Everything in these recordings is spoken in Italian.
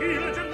gentile, gentile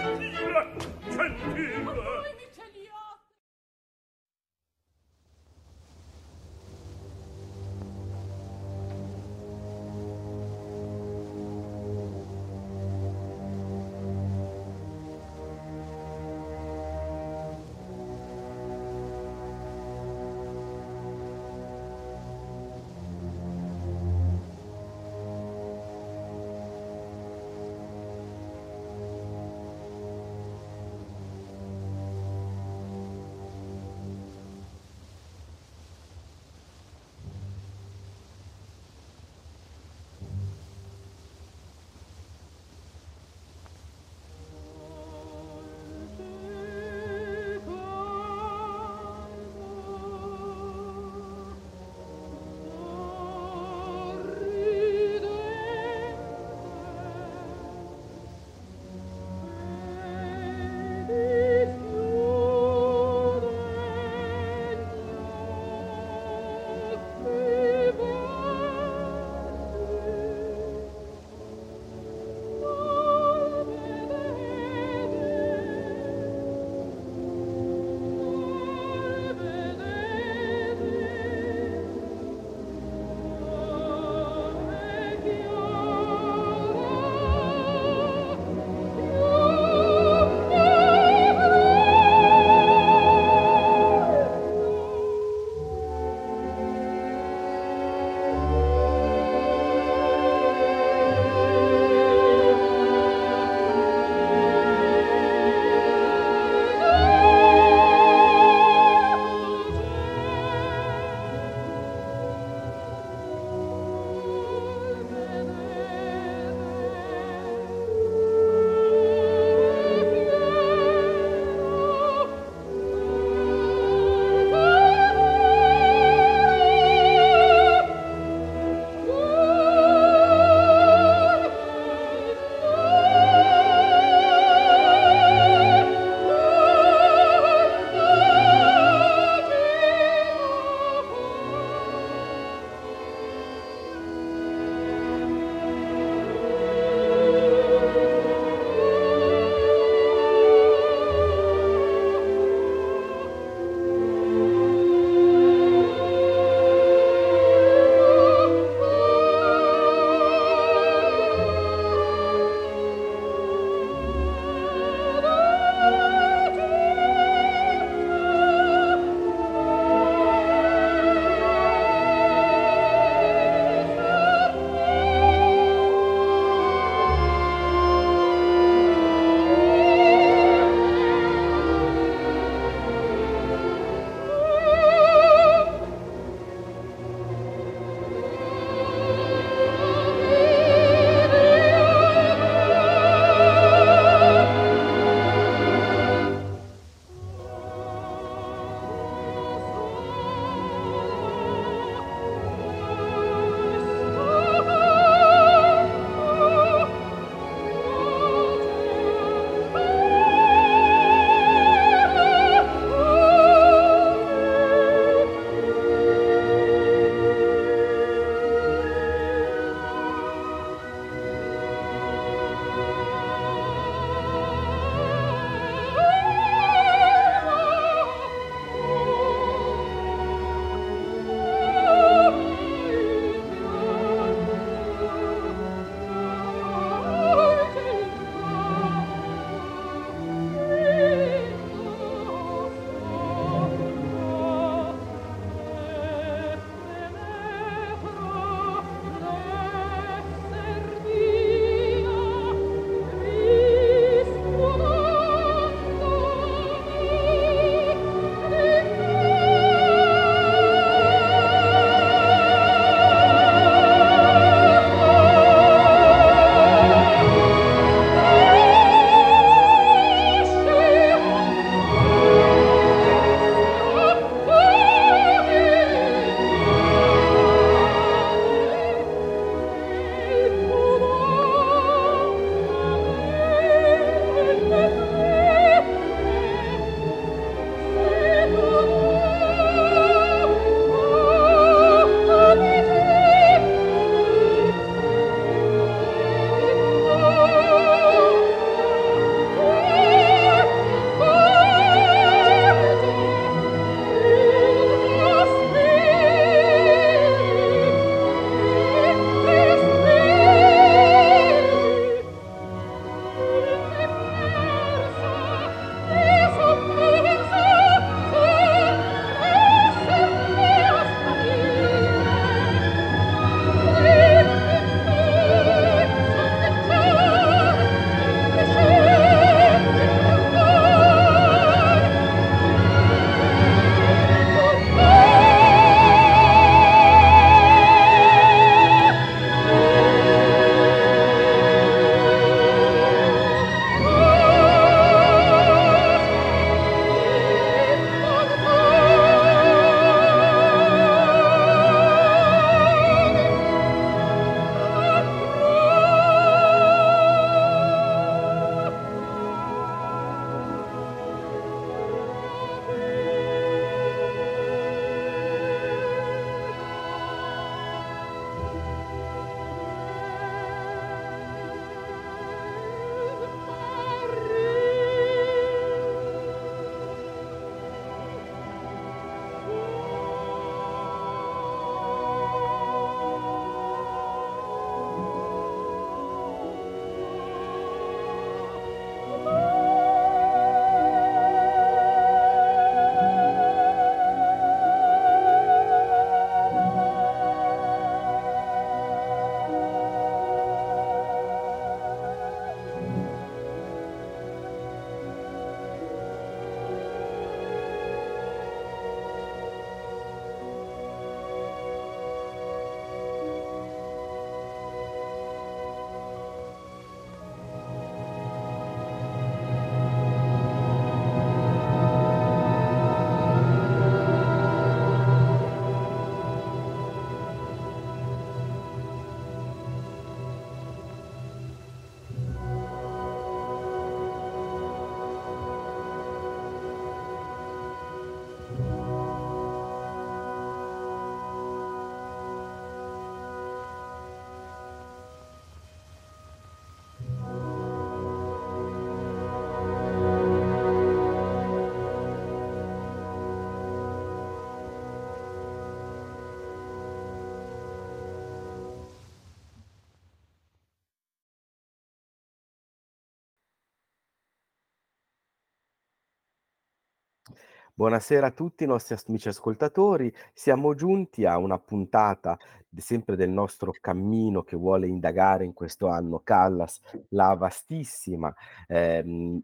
Buonasera a tutti i nostri amici ascoltatori. Siamo giunti a una puntata sempre del nostro cammino che vuole indagare in questo anno Callas la vastissima ehm,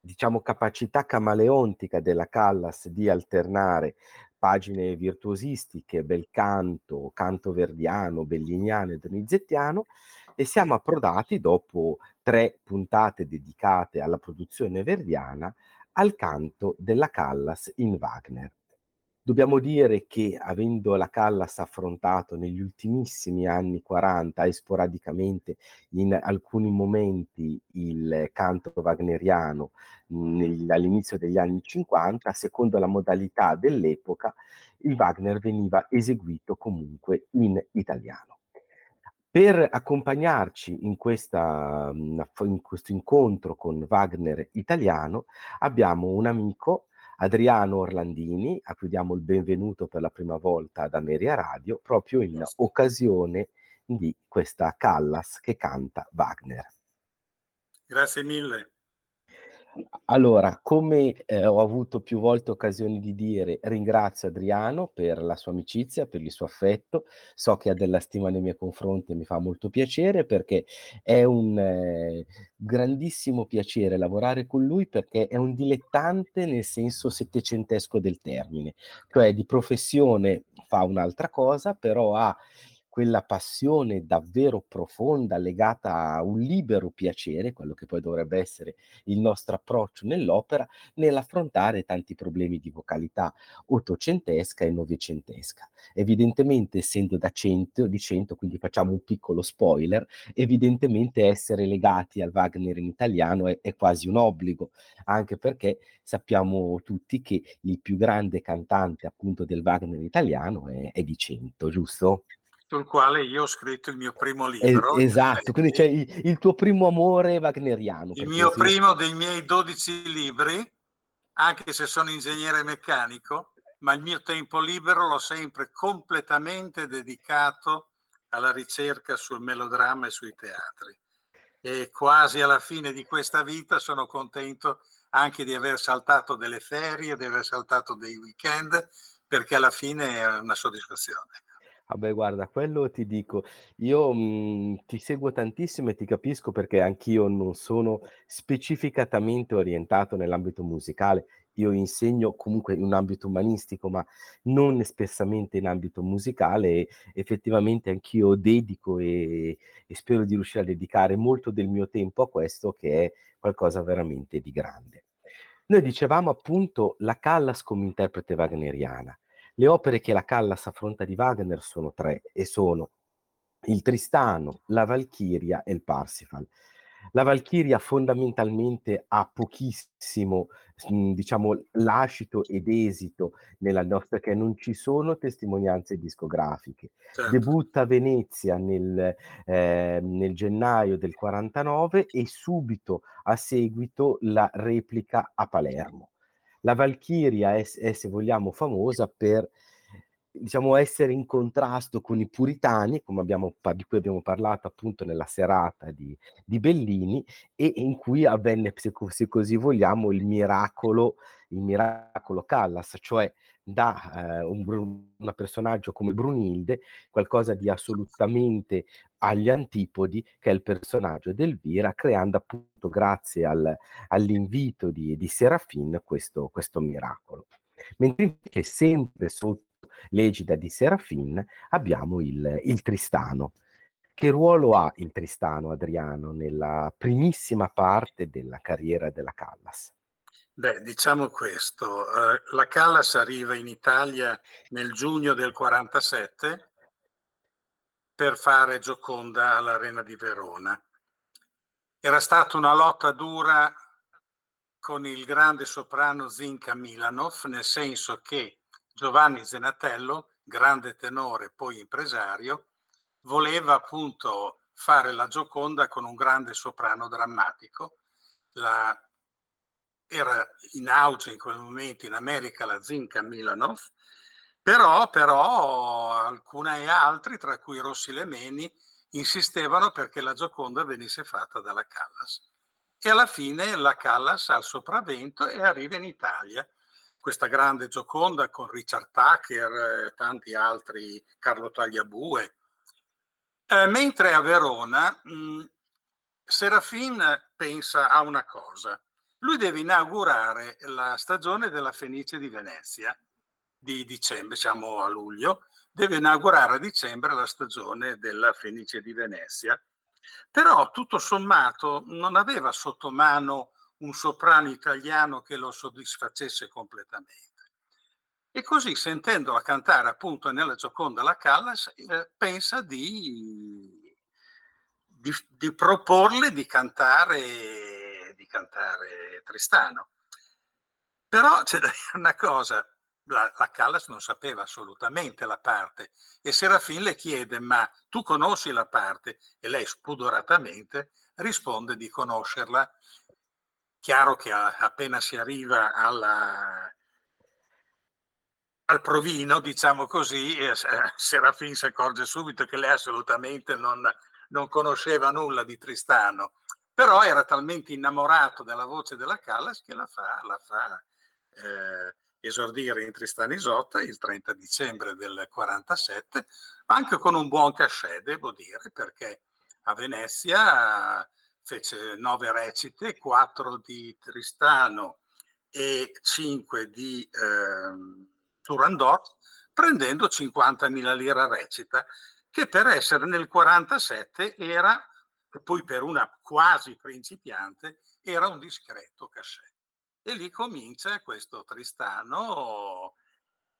diciamo capacità camaleontica della Callas di alternare pagine virtuosistiche, bel canto, canto verdiano, belliniano e donizettiano e siamo approdati dopo tre puntate dedicate alla produzione verdiana al canto della Callas in Wagner. Dobbiamo dire che avendo la Callas affrontato negli ultimissimi anni 40 e sporadicamente in alcuni momenti il canto wagneriano nel, all'inizio degli anni 50, secondo la modalità dell'epoca, il Wagner veniva eseguito comunque in italiano. Per accompagnarci in, questa, in questo incontro con Wagner italiano abbiamo un amico, Adriano Orlandini, a cui diamo il benvenuto per la prima volta ad Ameria Radio, proprio in occasione di questa Callas che canta Wagner. Grazie mille. Allora, come eh, ho avuto più volte occasione di dire, ringrazio Adriano per la sua amicizia, per il suo affetto. So che ha della stima nei miei confronti e mi fa molto piacere perché è un eh, grandissimo piacere lavorare con lui perché è un dilettante nel senso settecentesco del termine, cioè di professione fa un'altra cosa, però ha quella passione davvero profonda legata a un libero piacere, quello che poi dovrebbe essere il nostro approccio nell'opera, nell'affrontare tanti problemi di vocalità ottocentesca e novecentesca. Evidentemente, essendo da 100, di 100, quindi facciamo un piccolo spoiler, evidentemente essere legati al Wagner in italiano è, è quasi un obbligo, anche perché sappiamo tutti che il più grande cantante appunto del Wagner italiano è, è di 100, giusto? Sul quale io ho scritto il mio primo libro. Es- esatto, quindi c'è il, il, tuo primo amore wagneriano. Il mio così. primo dei miei 12 libri, anche se sono ingegnere meccanico, ma il mio tempo libero l'ho sempre completamente dedicato alla ricerca sul melodramma e sui teatri. E quasi alla fine di questa vita sono contento anche di aver saltato delle ferie, di aver saltato dei weekend, perché alla fine è una soddisfazione. Vabbè, guarda, quello ti dico, io mh, ti seguo tantissimo e ti capisco perché anch'io non sono specificatamente orientato nell'ambito musicale. Io insegno comunque in un ambito umanistico, ma non espressamente in ambito musicale e effettivamente anch'io dedico e, e spero di riuscire a dedicare molto del mio tempo a questo che è qualcosa veramente di grande. Noi dicevamo appunto la Callas come interprete wagneriana. Le opere che la Callas affronta di Wagner sono tre e sono il Tristano, la Valchiria e il Parsifal. La Valchiria fondamentalmente ha pochissimo, mhmm, diciamo, lascito ed esito nella nostra, perché non ci sono testimonianze discografiche. Certo. Debutta a Venezia nel, eh, nel gennaio del 49 e subito a seguito la replica a Palermo. La Valchiria è, è, se vogliamo, famosa per diciamo, essere in contrasto con i puritani, come abbiamo, di cui abbiamo parlato appunto nella serata di, di Bellini, e in cui avvenne, se, se così vogliamo, il miracolo, il miracolo Callas, cioè da eh, un, un, personaggio come Brunilde qualcosa di assolutamente agli antipodi che è il personaggio di Elvira, creando appunto grazie al, all'invito di, di Serafin questo, questo miracolo. Mentre invece sempre sotto l'egida di Serafin, abbiamo il, il Tristano. Che ruolo ha il Tristano Adriano nella primissima parte della carriera della Callas? Beh, diciamo questo, uh, la Callas arriva in Italia nel giugno del 47 per fare Gioconda all'Arena di Verona. Era stata una lotta dura con il grande soprano Zinka Milanov, nel senso che Giovanni Zenatello, grande tenore, poi impresario, voleva appunto fare la Gioconda con un grande soprano drammatico. La, era in auge in quel momento in America la Zinka Milanov, però, però alcune e altri, tra cui Rossi Lemeni, insistevano perché la Gioconda venisse fatta dalla Callas. E alla fine la Callas ha il sopravvento e arriva in Italia questa grande Gioconda con Richard Tucker e tanti altri, Carlo Tagliabue. Eh, mentre a Verona mh, Serafin pensa a una cosa. Lui deve inaugurare la stagione della Fenice di Venezia di dicembre, siamo a luglio, deve inaugurare a dicembre la stagione della Fenice di Venezia. Però tutto sommato non aveva sotto mano un soprano italiano che lo soddisfacesse completamente. E così, sentendola cantare appunto nella Gioconda la Callas, eh, pensa di di, di proporle di cantare, di cantare Tristano. Però c'è da dire una cosa, la, la, Callas non sapeva assolutamente la parte e Serafin le chiede ma tu conosci la parte? E lei spudoratamente risponde di conoscerla. Chiaro che appena si arriva alla, al provino, diciamo così, eh, Serafin si accorge subito che lei assolutamente non, non conosceva nulla di Tristano, però era talmente innamorato della voce della Callas che la fa, la fa eh, esordire in Tristano Isotta il 30 dicembre del 47, anche con un buon cachet, devo dire, perché a Venezia fece nove recite, quattro di Tristano e cinque di eh, Turandot, prendendo 50.000 lire a recita, che per essere nel 47 era, poi per una quasi principiante, era un discreto cachet. E lì comincia questo Tristano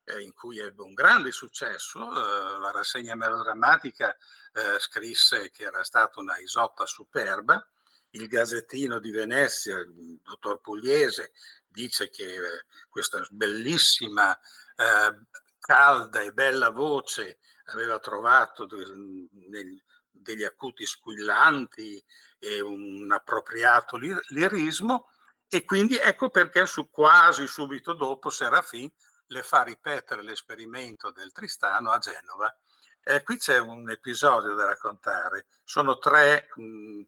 eh, in cui ebbe un grande successo. Eh, la rassegna melodrammatica eh, scrisse che era stata una isotta superba. Il Gazzettino di Venezia, il dottor Pugliese, dice che eh, questa bellissima, eh, calda e bella voce aveva trovato degli acuti squillanti e un appropriato lirismo e quindi ecco perché su, quasi subito dopo Serafin le fa ripetere l'esperimento del Tristano a Genova. Eh, qui c'è un episodio da raccontare, sono tre, mh,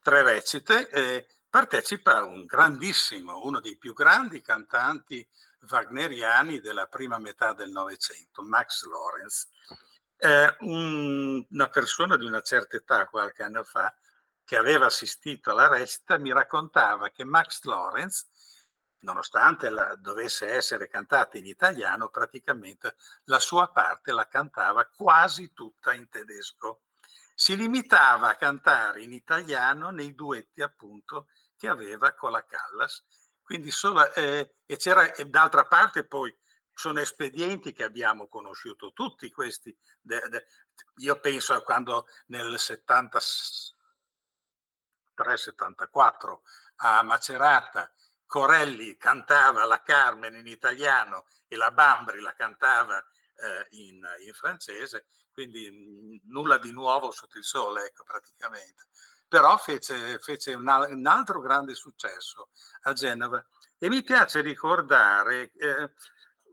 tre recite e partecipa un grandissimo, uno dei più grandi cantanti wagneriani della prima metà del Novecento, Max Lorenz. Eh, un, una persona di una certa età, qualche anno fa, che aveva assistito alla recita, mi raccontava che Max Lorenz, nonostante la, dovesse essere cantata in italiano, praticamente la sua parte la cantava quasi tutta in tedesco. Si limitava a cantare in italiano nei duetti appunto che aveva con la Callas quindi solo, eh, e c'era e d'altra parte poi sono espedienti che abbiamo conosciuto tutti questi. De, de, io penso a quando nel 73-74 a Macerata Corelli cantava la Carmen in italiano e la Bambri la cantava eh, in, in, francese, quindi nulla di nuovo sotto il sole, ecco praticamente però fece, fece un, un, altro grande successo a Genova. E mi piace ricordare eh,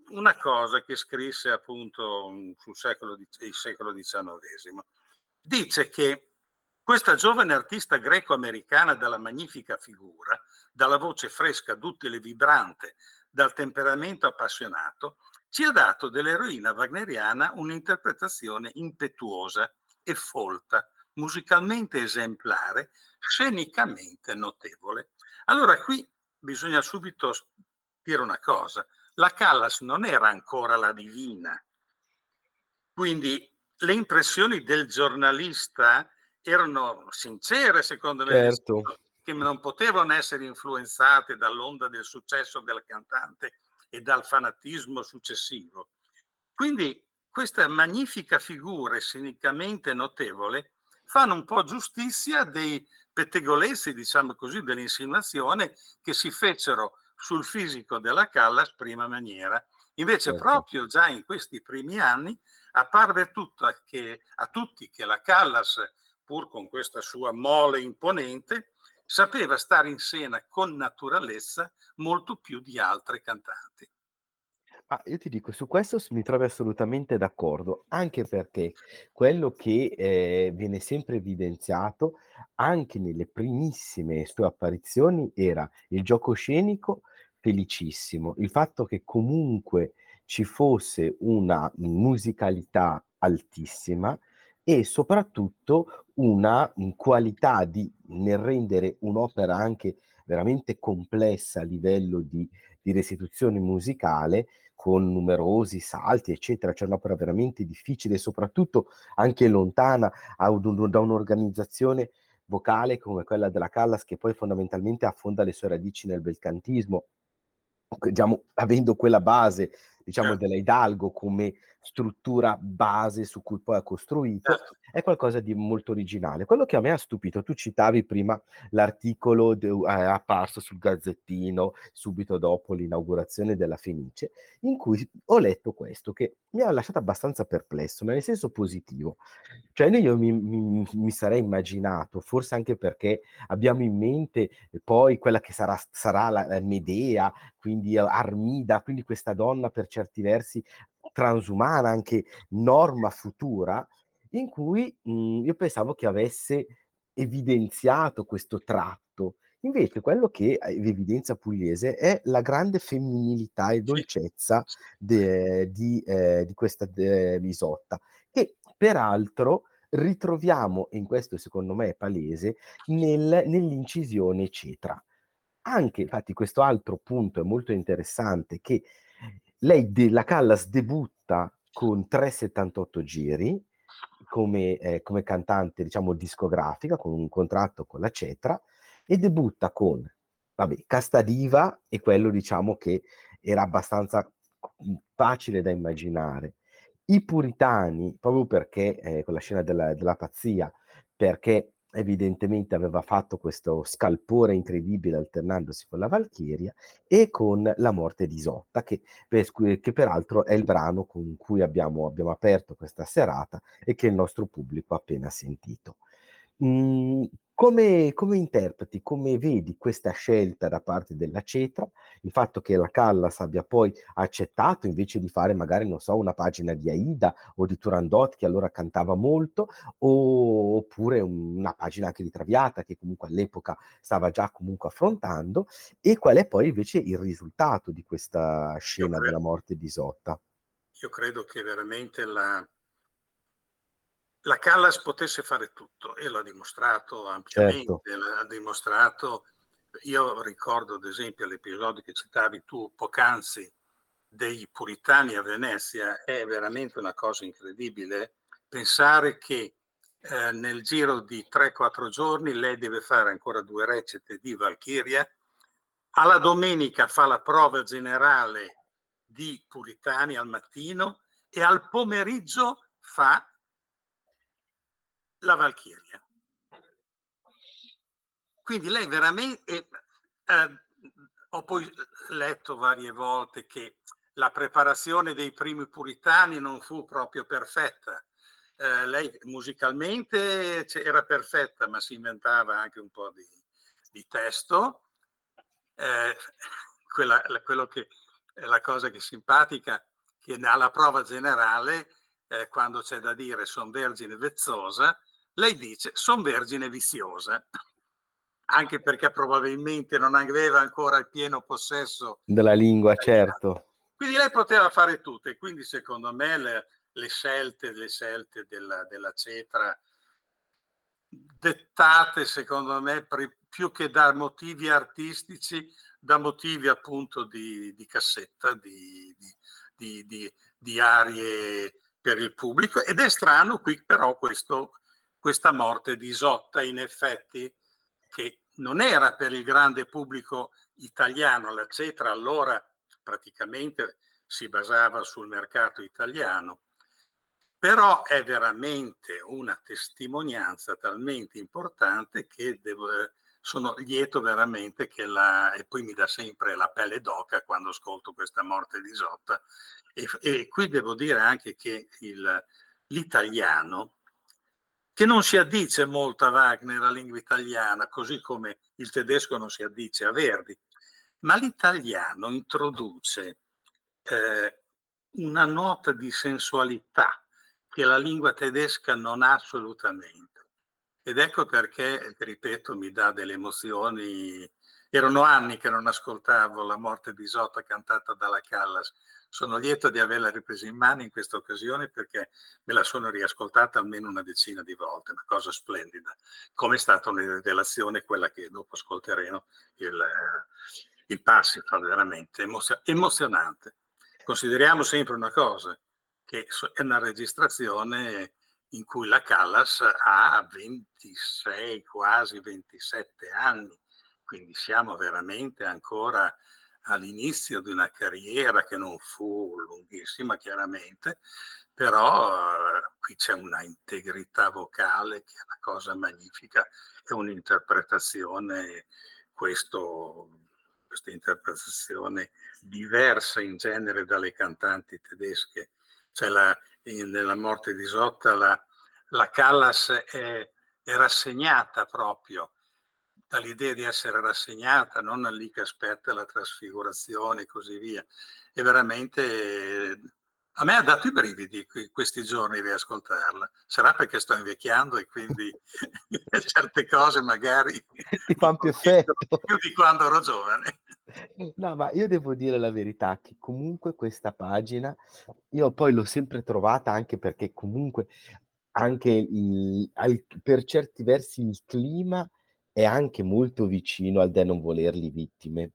una cosa che scrisse appunto sul secolo, il secolo XIX. Dice che questa giovane artista greco-americana dalla magnifica figura, dalla voce fresca, duttile e vibrante, dal temperamento appassionato, ci ha dato dell'eroina wagneriana un'interpretazione impetuosa e folta, musicalmente esemplare, scenicamente notevole. Allora qui bisogna subito dire una cosa, la Callas non era ancora la divina, quindi le impressioni del giornalista erano sincere secondo me, certo. Che non potevano essere influenzate dall'onda del successo del cantante e dal fanatismo successivo. Quindi questa magnifica figura scenicamente notevole fanno un po' giustizia dei pettegolezzi, diciamo così, dell'insinuazione che si fecero sul fisico della Callas prima maniera. Invece certo. proprio già in questi primi anni apparve che, a tutti che la Callas, pur con questa sua mole imponente, sapeva stare in scena con naturalezza molto più di altre cantanti. Ah, io ti dico, su questo mi trovi assolutamente d'accordo, anche perché quello che eh, viene sempre evidenziato anche nelle primissime sue apparizioni era il gioco scenico felicissimo. Il fatto che comunque ci fosse una musicalità altissima e soprattutto una qualità di nel rendere un'opera anche veramente complessa a livello di di restituzione musicale con numerosi salti, eccetera. C'è un'opera veramente difficile soprattutto anche lontana da un'organizzazione vocale come quella della Callas, che poi fondamentalmente affonda le sue radici nel belcantismo, diciamo, avendo quella base, diciamo, certo. della Hidalgo come struttura base su cui poi ha costruito, certo. è qualcosa di molto originale. Quello che a me ha stupito, tu citavi prima l'articolo de, eh, apparso sul Gazzettino subito dopo l'inaugurazione della Fenice, in cui ho letto questo che mi ha lasciato abbastanza perplesso, ma nel senso positivo. Cioè io mi, mi, mi sarei immaginato, forse anche perché abbiamo in mente poi quella che sarà, sarà la, la Medea, quindi Armida, quindi questa donna per certi versi transumana, anche norma futura, in cui mh, mhmm, io pensavo che avesse evidenziato questo tratto. Invece quello che evidenzia Pugliese è la grande femminilità e dolcezza de, di, eh, di, questa de, Isotta, che peraltro ritroviamo, e in questo secondo me è palese, nel, nell'incisione Cetra. Anche, infatti, questo altro punto è molto interessante, che lei, de, la Callas debutta con 3,78 giri come, eh, come, cantante, diciamo, discografica, con un contratto con la Cetra, e debutta con, vabbè, Casta Diva e quello, diciamo, che era abbastanza mhmm, facile da immaginare. I puritani, proprio perché, eh, con la scena della, della pazzia, perché evidentemente aveva fatto questo scalpore incredibile alternandosi con la Valchiria e con La morte di Isotta, che, che peraltro è il brano con cui abbiamo, abbiamo, aperto questa serata e che il nostro pubblico ha appena sentito. Mm, come, come, interpreti, come vedi questa scelta da parte della Cetra, il fatto che la Callas abbia poi accettato invece di fare magari, non so, una pagina di Aida o di Turandot che allora cantava molto, o, oppure una pagina anche di Traviata che comunque all'epoca stava già comunque affrontando, e qual è poi invece il risultato di questa scena credo, della morte di Isotta? Io credo che veramente la, la Callas potesse fare tutto e l'ha dimostrato ampiamente, certo. l'ha dimostrato. Io ricordo ad esempio l'episodio che citavi tu poc'anzi dei puritani a Venezia, è veramente una cosa incredibile pensare che eh, nel giro di 3-4 giorni lei deve fare ancora due recite di Valchiria, alla domenica fa la prova generale di puritani al mattino e al pomeriggio fa la Valchiria. Quindi lei veramente... Eh, ho poi letto varie volte che la preparazione dei primi puritani non fu proprio perfetta. Eh, lei musicalmente era perfetta, ma si inventava anche un po' di, di testo. Eh, quella, quello che, la cosa che è simpatica, che alla prova generale, eh, quando c'è da dire sono vergine vezzosa, lei dice, sono vergine viziosa, anche perché probabilmente non aveva ancora il pieno possesso della lingua, certo. Quindi lei poteva fare tutto e quindi secondo me le, le scelte, le scelte della, della, cetra dettate secondo me più che da motivi artistici, da motivi appunto di, di cassetta, di, di, di, di arie per il pubblico. Ed è strano qui però questo questa morte di Isotta in effetti che non era per il grande pubblico italiano, la Cetra allora praticamente si basava sul mercato italiano, però è veramente una testimonianza talmente importante che devo, sono lieto veramente che la, e poi mi dà sempre la pelle d'oca quando ascolto questa morte di Isotta. E, e qui devo dire anche che il, l'italiano che non si addice molto a Wagner, la lingua italiana, così come il tedesco non si addice a Verdi, ma l'italiano introduce eh, una nota di sensualità che la lingua tedesca non ha assolutamente. ed ecco perché, ripeto, mi dà delle emozioni. Erano anni che non ascoltavo la morte di Isotta cantata dalla Callas. Sono lieto di averla ripresa in mano in questa occasione perché me la sono riascoltata almeno una decina di volte, una cosa splendida. Come è stata una rivelazione quella che dopo ascolteremo, il, il Parsifal, veramente emozionante. Consideriamo sempre una cosa, che è una registrazione in cui la Callas ha 26, quasi 27 anni, quindi siamo veramente ancora all'inizio di una carriera che non fu lunghissima chiaramente, però eh, qui c'è una integrità vocale che è una cosa magnifica, è un'interpretazione, questo, questa interpretazione diversa in genere dalle cantanti tedesche. Cioè la, in, nella morte di Isotta la, la Callas è, è, rassegnata proprio dall'idea di essere rassegnata, non lì che aspetta la trasfigurazione e così via. E veramente a me ha dato i brividi questi giorni di ascoltarla. Sarà perché sto invecchiando e quindi certe cose magari ti fanno più effetto più di quando ero giovane. No, ma io devo dire la verità che comunque questa pagina io poi l'ho sempre trovata anche perché comunque anche il, al, per certi versi il clima è anche molto vicino al de non volerli vittime.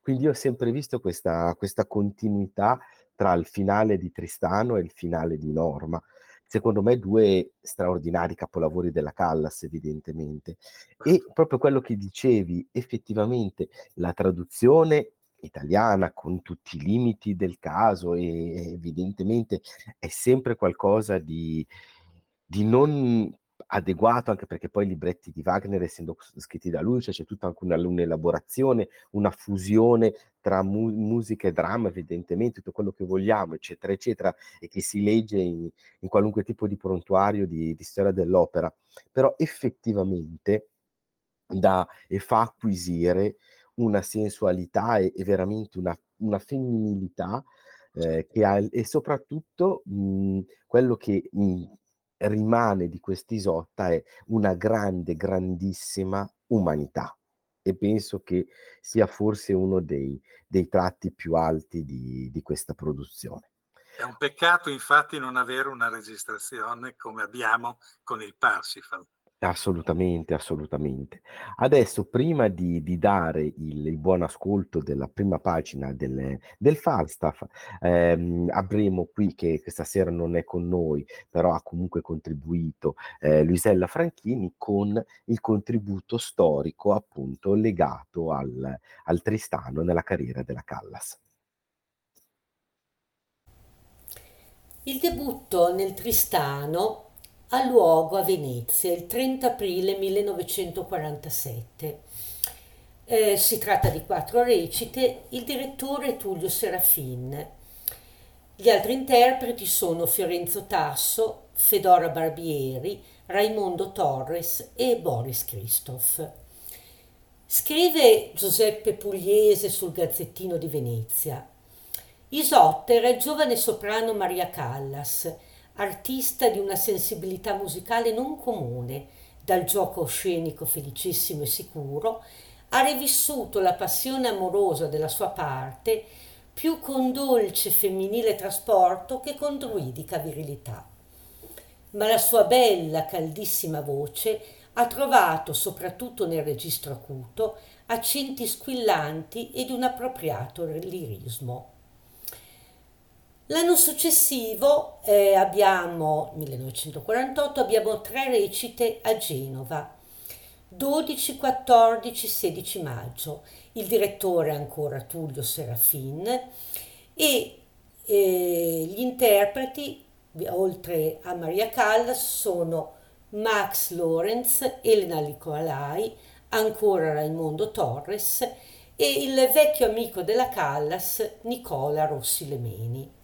Quindi io ho sempre visto questa, questa continuità tra il finale di Tristano e il finale di Norma. Secondo me due straordinari capolavori della Callas, evidentemente. E proprio quello che dicevi, effettivamente la traduzione italiana con tutti i limiti del caso e evidentemente è sempre qualcosa di, di non adeguato anche perché poi i libretti di Wagner, essendo scritti da lui, cioè c'è tutta anche una, un'elaborazione, una fusione tra mu- musica e dramma, evidentemente, tutto quello che vogliamo, eccetera, eccetera, e che si legge in, in qualunque tipo di prontuario di, di storia dell'opera. Però effettivamente dà e fa acquisire una sensualità e, e veramente una, una femminilità eh, ha, e soprattutto mh, quello che mh, rimane di quest'Isotta è una grande, grandissima umanità e penso che sia forse uno dei, dei tratti più alti di, di questa produzione. È un peccato infatti non avere una registrazione come abbiamo con il Parsifal. Assolutamente, assolutamente. Adesso prima di di dare il il buon ascolto della prima pagina del del Falstaff, ehm, avremo qui, che questa sera non è con noi, però ha comunque contribuito, ehm, Luisella Franchini con il contributo storico appunto legato al al Tristano nella carriera della Callas. Il debutto nel Tristano ha luogo a Venezia il 30 aprile 1947. Eh, si tratta di quattro recite, il direttore è Tullio Serafin. Gli altri interpreti sono Fiorenzo Tasso, Fedora Barbieri, Raimondo Torres e Boris Christoph. Scrive Giuseppe Pugliese sul Gazzettino di Venezia. Isotta era il giovane soprano Maria Callas, artista di una sensibilità musicale non comune, dal gioco scenico felicissimo e sicuro, ha rivissuto la passione amorosa della sua parte più con dolce femminile trasporto che con druidica virilità. Ma la sua bella, caldissima voce ha trovato, soprattutto nel registro acuto, accenti squillanti ed un appropriato lirismo. L'anno successivo eh, abbiamo, 1948, abbiamo tre recite a Genova, 12, 14, 16 maggio. Il direttore è ancora Tullio Serafin e eh, gli interpreti, oltre a Maria Callas, sono Max Lorenz, Elena Nicolai, ancora Raimondo Torres e il vecchio amico della Callas, Nicola Rossi Lemeni.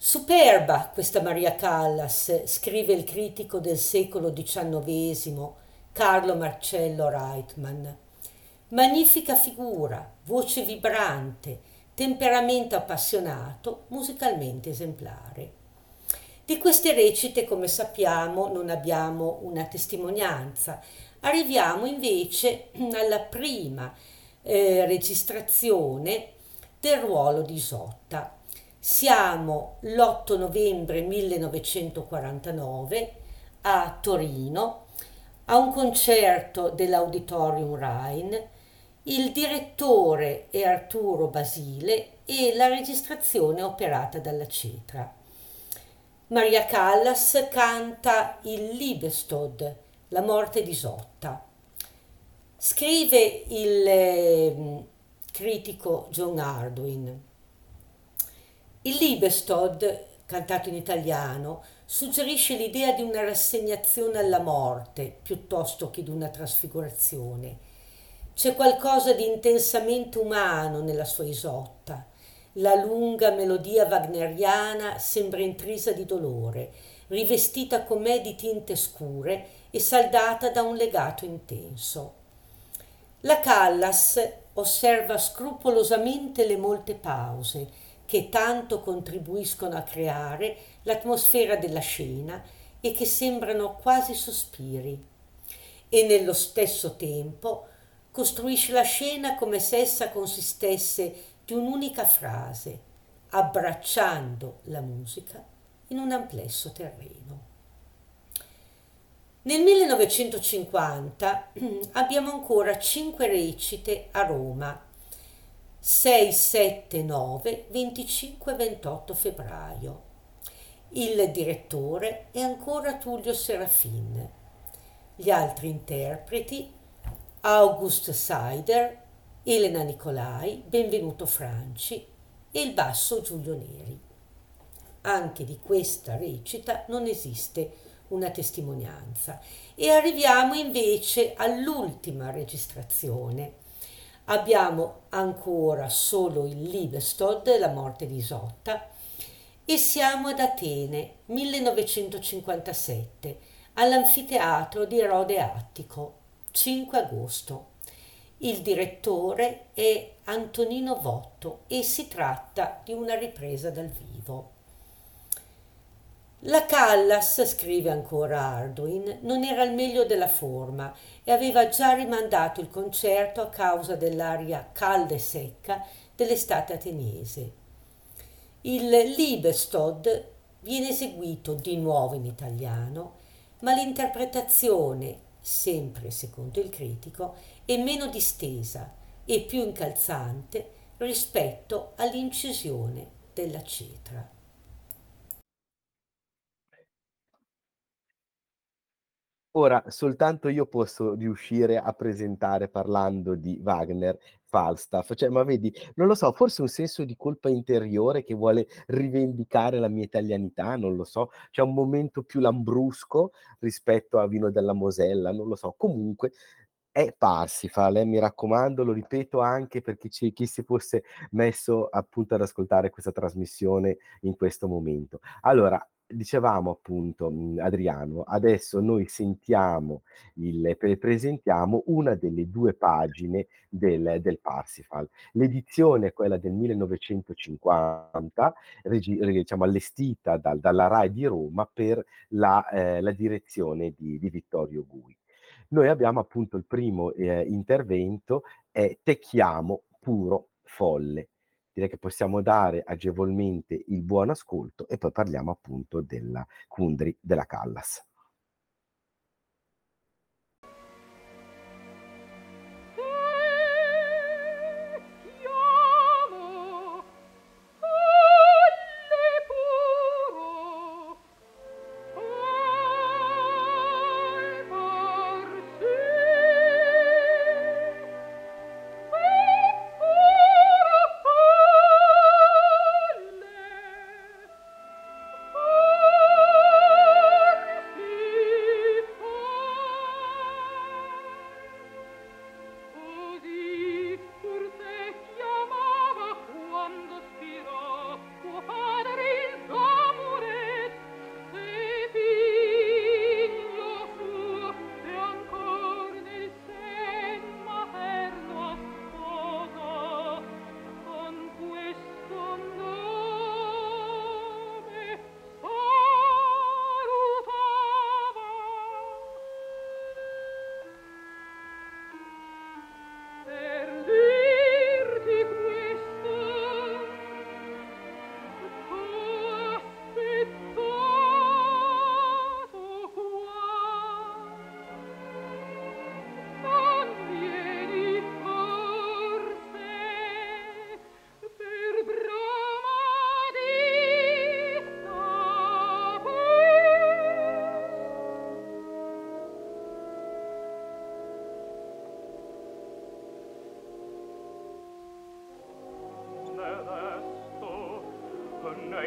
Superba questa Maria Callas, scrive il critico del secolo XIX Carlo Marcello Reitman. Magnifica figura, voce vibrante, temperamento appassionato, musicalmente esemplare. Di queste recite, come sappiamo, non abbiamo una testimonianza. Arriviamo invece alla prima eh, registrazione del ruolo di Isotta. Siamo l'8 novembre 1949 a Torino, a un concerto dell'Auditorium Rhein. Il direttore è Arturo Basile e la registrazione è operata dalla Cetra. Maria Callas canta il Liebestod, la morte di Isotta. Scrive il eh, critico John Arduin. Il Liebestod, cantato in italiano, suggerisce l'idea di una rassegnazione alla morte piuttosto che di una trasfigurazione. C'è qualcosa di intensamente umano nella sua Isotta la lunga melodia wagneriana sembra intrisa di dolore, rivestita com'è di tinte scure e saldata da un legato intenso. La Callas osserva scrupolosamente le molte pause che tanto contribuiscono a creare l'atmosfera della scena e che sembrano quasi sospiri. E nello stesso tempo costruisce la scena come se essa consistesse di un'unica frase, abbracciando la musica in un amplesso terreno. Nel 1950 abbiamo ancora cinque recite a Roma, 6, 7, 9, 25 e 28 febbraio. Il direttore è ancora Tullio Serafin. Gli altri interpreti August Seider, Elena Nicolai, Benvenuto Franci e il basso Giulio Neri. Anche di questa recita non esiste una testimonianza e arriviamo invece all'ultima registrazione. Abbiamo ancora solo il Liebestod, la morte di Isotta, e siamo ad Atene, 1957, all'anfiteatro di Erode Attico, 5 agosto. Il direttore è Antonino Votto e si tratta di una ripresa dal vivo. La Callas, scrive ancora Arduin, non era al meglio della forma e aveva già rimandato il concerto a causa dell'aria calda e secca dell'estate ateniese. Il Liebestod viene eseguito di nuovo in italiano, ma l'interpretazione sempre secondo il critico, è meno distesa e più incalzante rispetto all'incisione della cetra. Ora, soltanto io posso riuscire a presentare parlando di Wagner Falstaff, cioè, ma vedi, non lo so, forse un senso di colpa interiore che vuole rivendicare la mia italianità, non lo so, c'è un momento più lambrusco rispetto a Vino della Mosella, non lo so. Comunque è Parsifal, eh, mi raccomando, lo ripeto anche per chi, ci, chi si fosse messo appunto ad ascoltare questa trasmissione in questo momento. Allora, dicevamo appunto, mhmm, Adriano, adesso noi sentiamo il presentiamo una delle due pagine del del Parsifal. L'edizione è quella del 1950, regi diciamo allestita dal dalla RAI di Roma per la ehm, la direzione di di Vittorio Gui. Noi abbiamo appunto il primo, ehm, intervento è "Te chiamo puro folle" direi che possiamo dare agevolmente il buon ascolto e poi parliamo appunto della Kundry della Callas.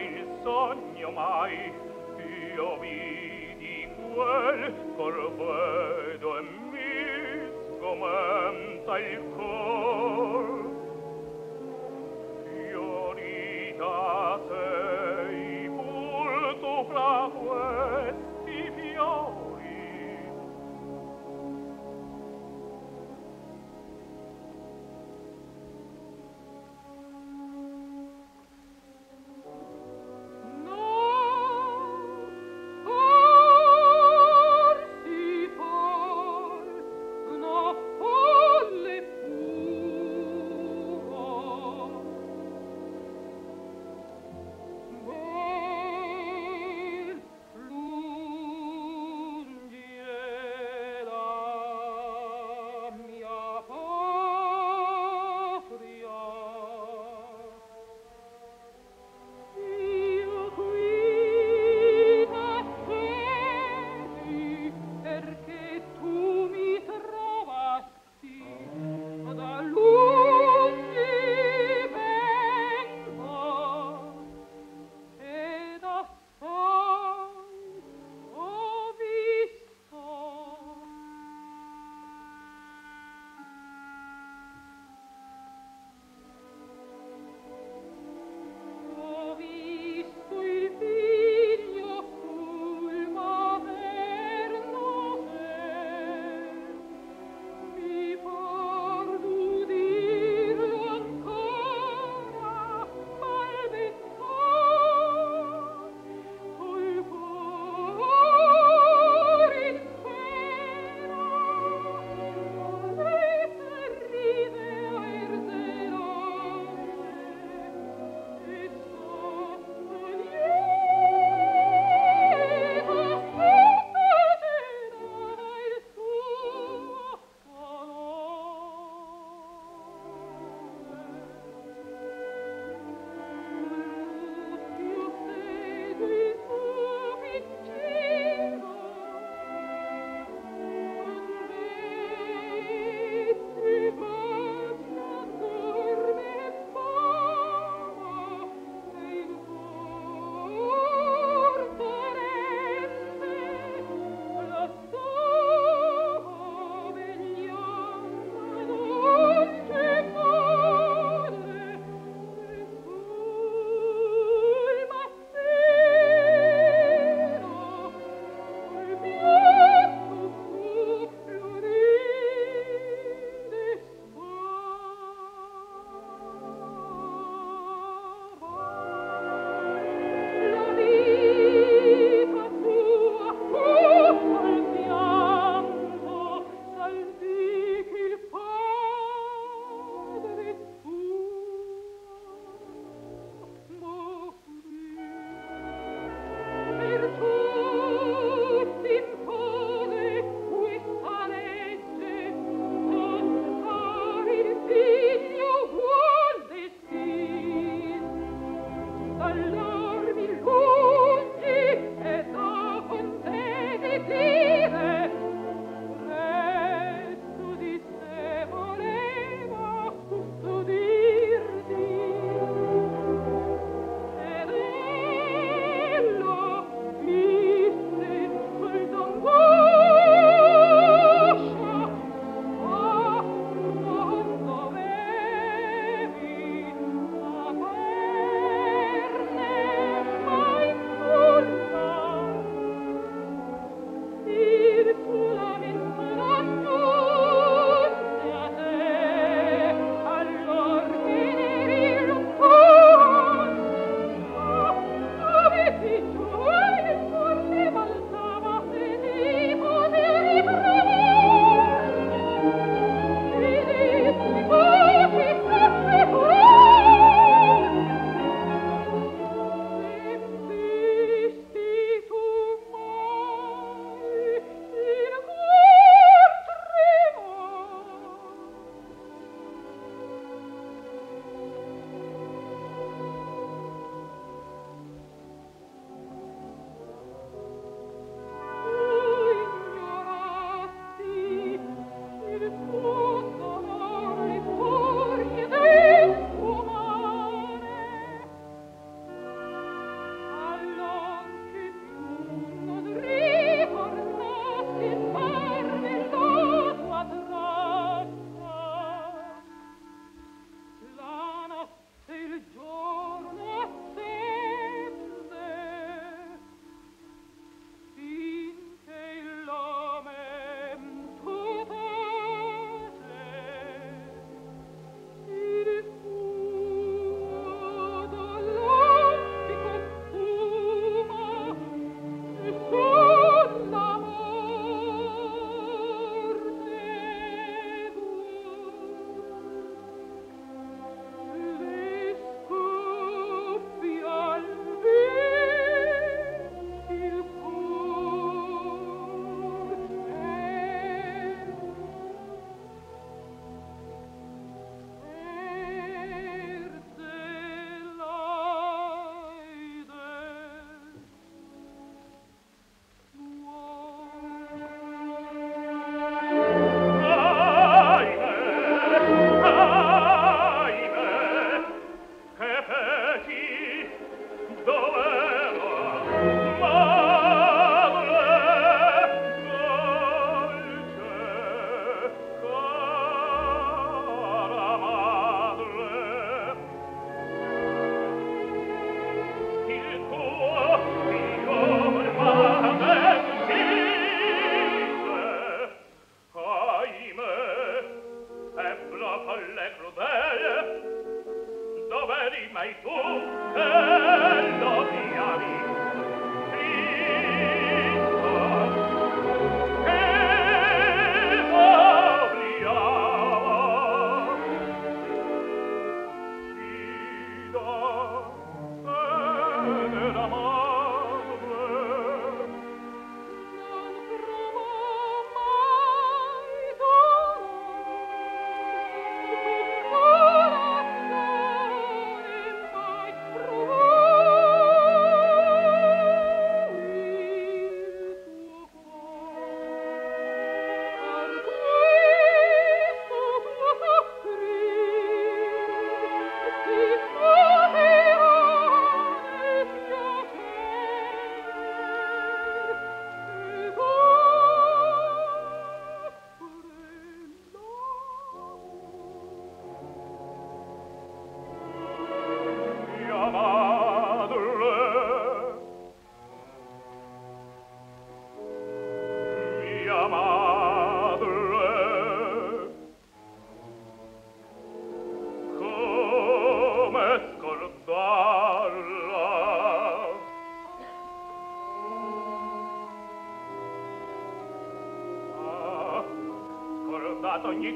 il sogno mai io vidi quel corvedo e mi sgomenta il cuore.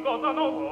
老大闹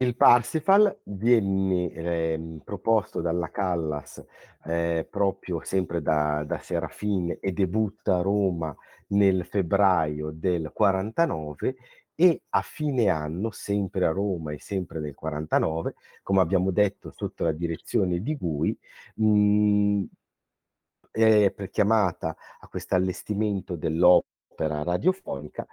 Il Parsifal viene, ehm, proposto dalla Callas, ehm, proprio sempre da da Serafin e debutta a Roma nel febbraio del '49 e a fine anno, sempre a Roma e sempre nel '49, come abbiamo detto sotto la direzione di Gui, mhmm è chiamata a quest'allestimento dell'opera radiofonica,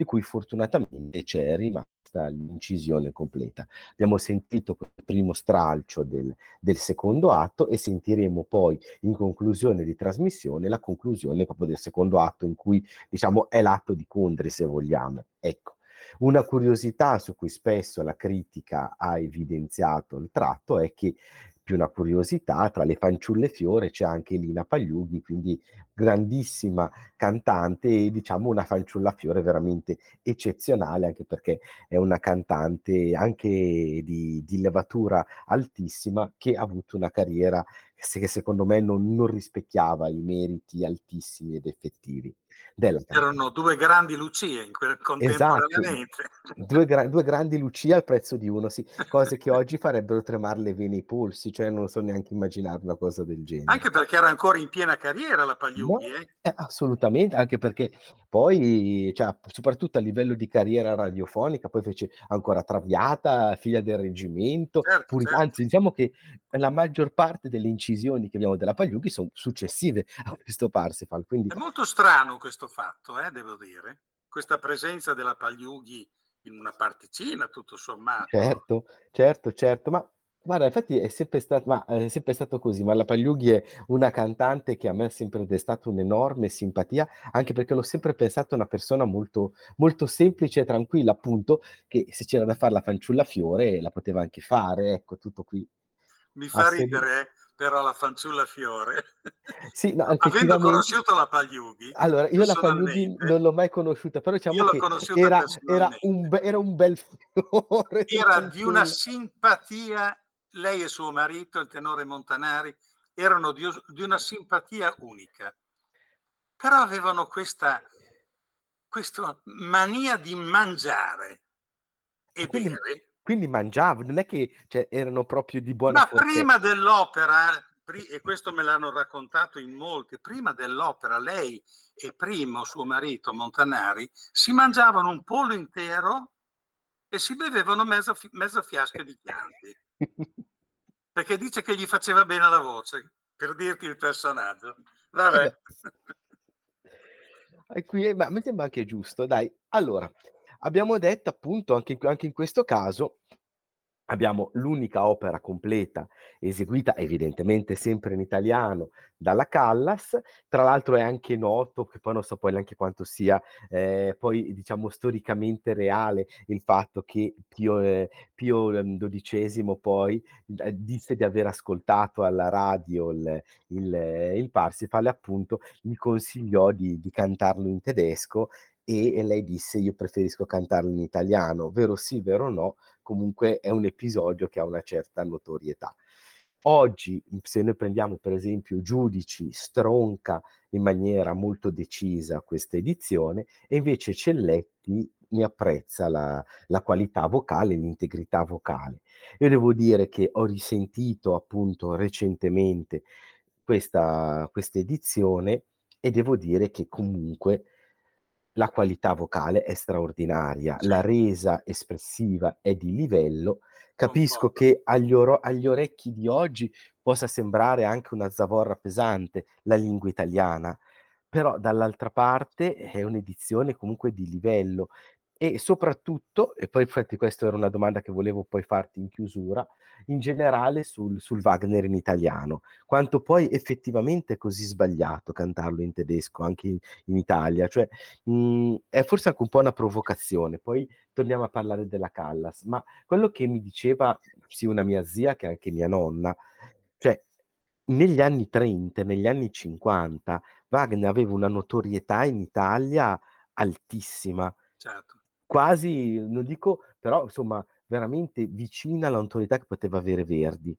di cui fortunatamente c'è rimasta l'incisione completa. Abbiamo sentito quel primo stralcio del del secondo atto e sentiremo poi in conclusione di trasmissione la conclusione proprio del secondo atto in cui diciamo è l'atto di Condri se vogliamo. Ecco. Una curiosità su cui spesso la critica ha evidenziato il tratto è che più una curiosità, tra le fanciulle fiore c'è anche Lina Pagliughi, quindi grandissima cantante e diciamo una fanciulla fiore veramente eccezionale, anche perché è una cantante anche di, di levatura altissima che ha avuto una carriera che secondo me non, non rispecchiava i meriti altissimi ed effettivi della Erano due grandi Lucie in quel esatto, due, gra- due, grandi Lucie al prezzo di uno, sì, cose che oggi farebbero tremare le vene i polsi, cioè non so neanche immaginare una cosa del genere. Anche perché era ancora in piena carriera la Pagliughi, no, eh? Eh, assolutamente, anche perché poi, cioè, soprattutto a livello di carriera radiofonica, poi fece ancora Traviata, Figlia del Reggimento, certo, puri, certo. anzi diciamo che la maggior parte delle incisioni che abbiamo della Pagliughi sono successive a questo Parsifal. Quindi... È molto strano questo fatto, eh, devo dire, questa presenza della Pagliughi in una particina, tutto sommato. Certo, certo, certo, ma Guarda, infatti è sempre sta ma è sempre stato così. Marla Pagliughi è una cantante che a me ha sempre destato un'enorme simpatia, anche perché l'ho sempre pensata una persona molto molto semplice e tranquilla, appunto, che se c'era da far la fanciulla Fiore la poteva anche fare, ecco, tutto qui. Mi fa ridere però la fanciulla Fiore. Sì, no, Avendo effettivamente conosciuto la Pagliughi allora, io la Pagliughi non l'ho mai conosciuta, però diciamo che era era un be era un bel fiore Era di una simpatia lei e suo marito, il tenore Montanari, erano di di una simpatia unica. Però avevano questa questa mania di mangiare e E quindi bere. Quindi mangiav non è che, cioè, erano proprio di buona Ma forche prima dell'opera, pri e questo me l'hanno raccontato in molti, prima dell'opera lei e Primo, suo marito Montanari, si mangiavano un pollo intero e si bevevano mezza fi mezza fiasca di Chianti. Perché dice che gli faceva bene alla voce, per dirti il personaggio. Eh Vabbè. E qui eh, ma mi sembra anche giusto, dai. Allora, abbiamo detto appunto anche in anche in questo caso abbiamo l'unica opera completa eseguita, evidentemente sempre in italiano, dalla Callas. Tra l'altro è anche noto, che poi non so poi neanche quanto sia, ehm, poi diciamo storicamente reale, il fatto che Pio ehm, Pio, ehm, XII poi, d disse di aver ascoltato alla radio il il il Parsifal e appunto gli consigliò di di cantarlo in tedesco e e lei disse: "Io preferisco cantarlo in italiano." Vero sì, vero no, comunque è un episodio che ha una certa notorietà. Oggi, mhmm, se noi prendiamo per esempio Giudici, stronca in maniera molto decisa questa edizione e invece Celletti ne apprezza la la qualità vocale, l'integrità vocale. Io devo dire che ho risentito appunto recentemente questa questa edizione e devo dire che comunque la qualità vocale è straordinaria, la resa espressiva è di livello. Capisco che agli oro agli orecchi di oggi possa sembrare anche una zavorra pesante la lingua italiana, però dall'altra parte è un'edizione comunque di livello e soprattutto, e poi infatti questa era una domanda che volevo poi farti in chiusura, in generale sul sul Wagner in italiano. Quanto poi effettivamente è così sbagliato cantarlo in tedesco anche in in Italia? Cioè, mhmm, è forse anche un po' una provocazione, poi torniamo a parlare della Callas, ma quello che mi diceva sia una mia zia che anche mia nonna, cioè negli anni '30 e negli anni '50 Wagner aveva una notorietà in Italia altissima, Certo. Quasi non dico però insomma veramente vicina alla notorietà che poteva avere Verdi.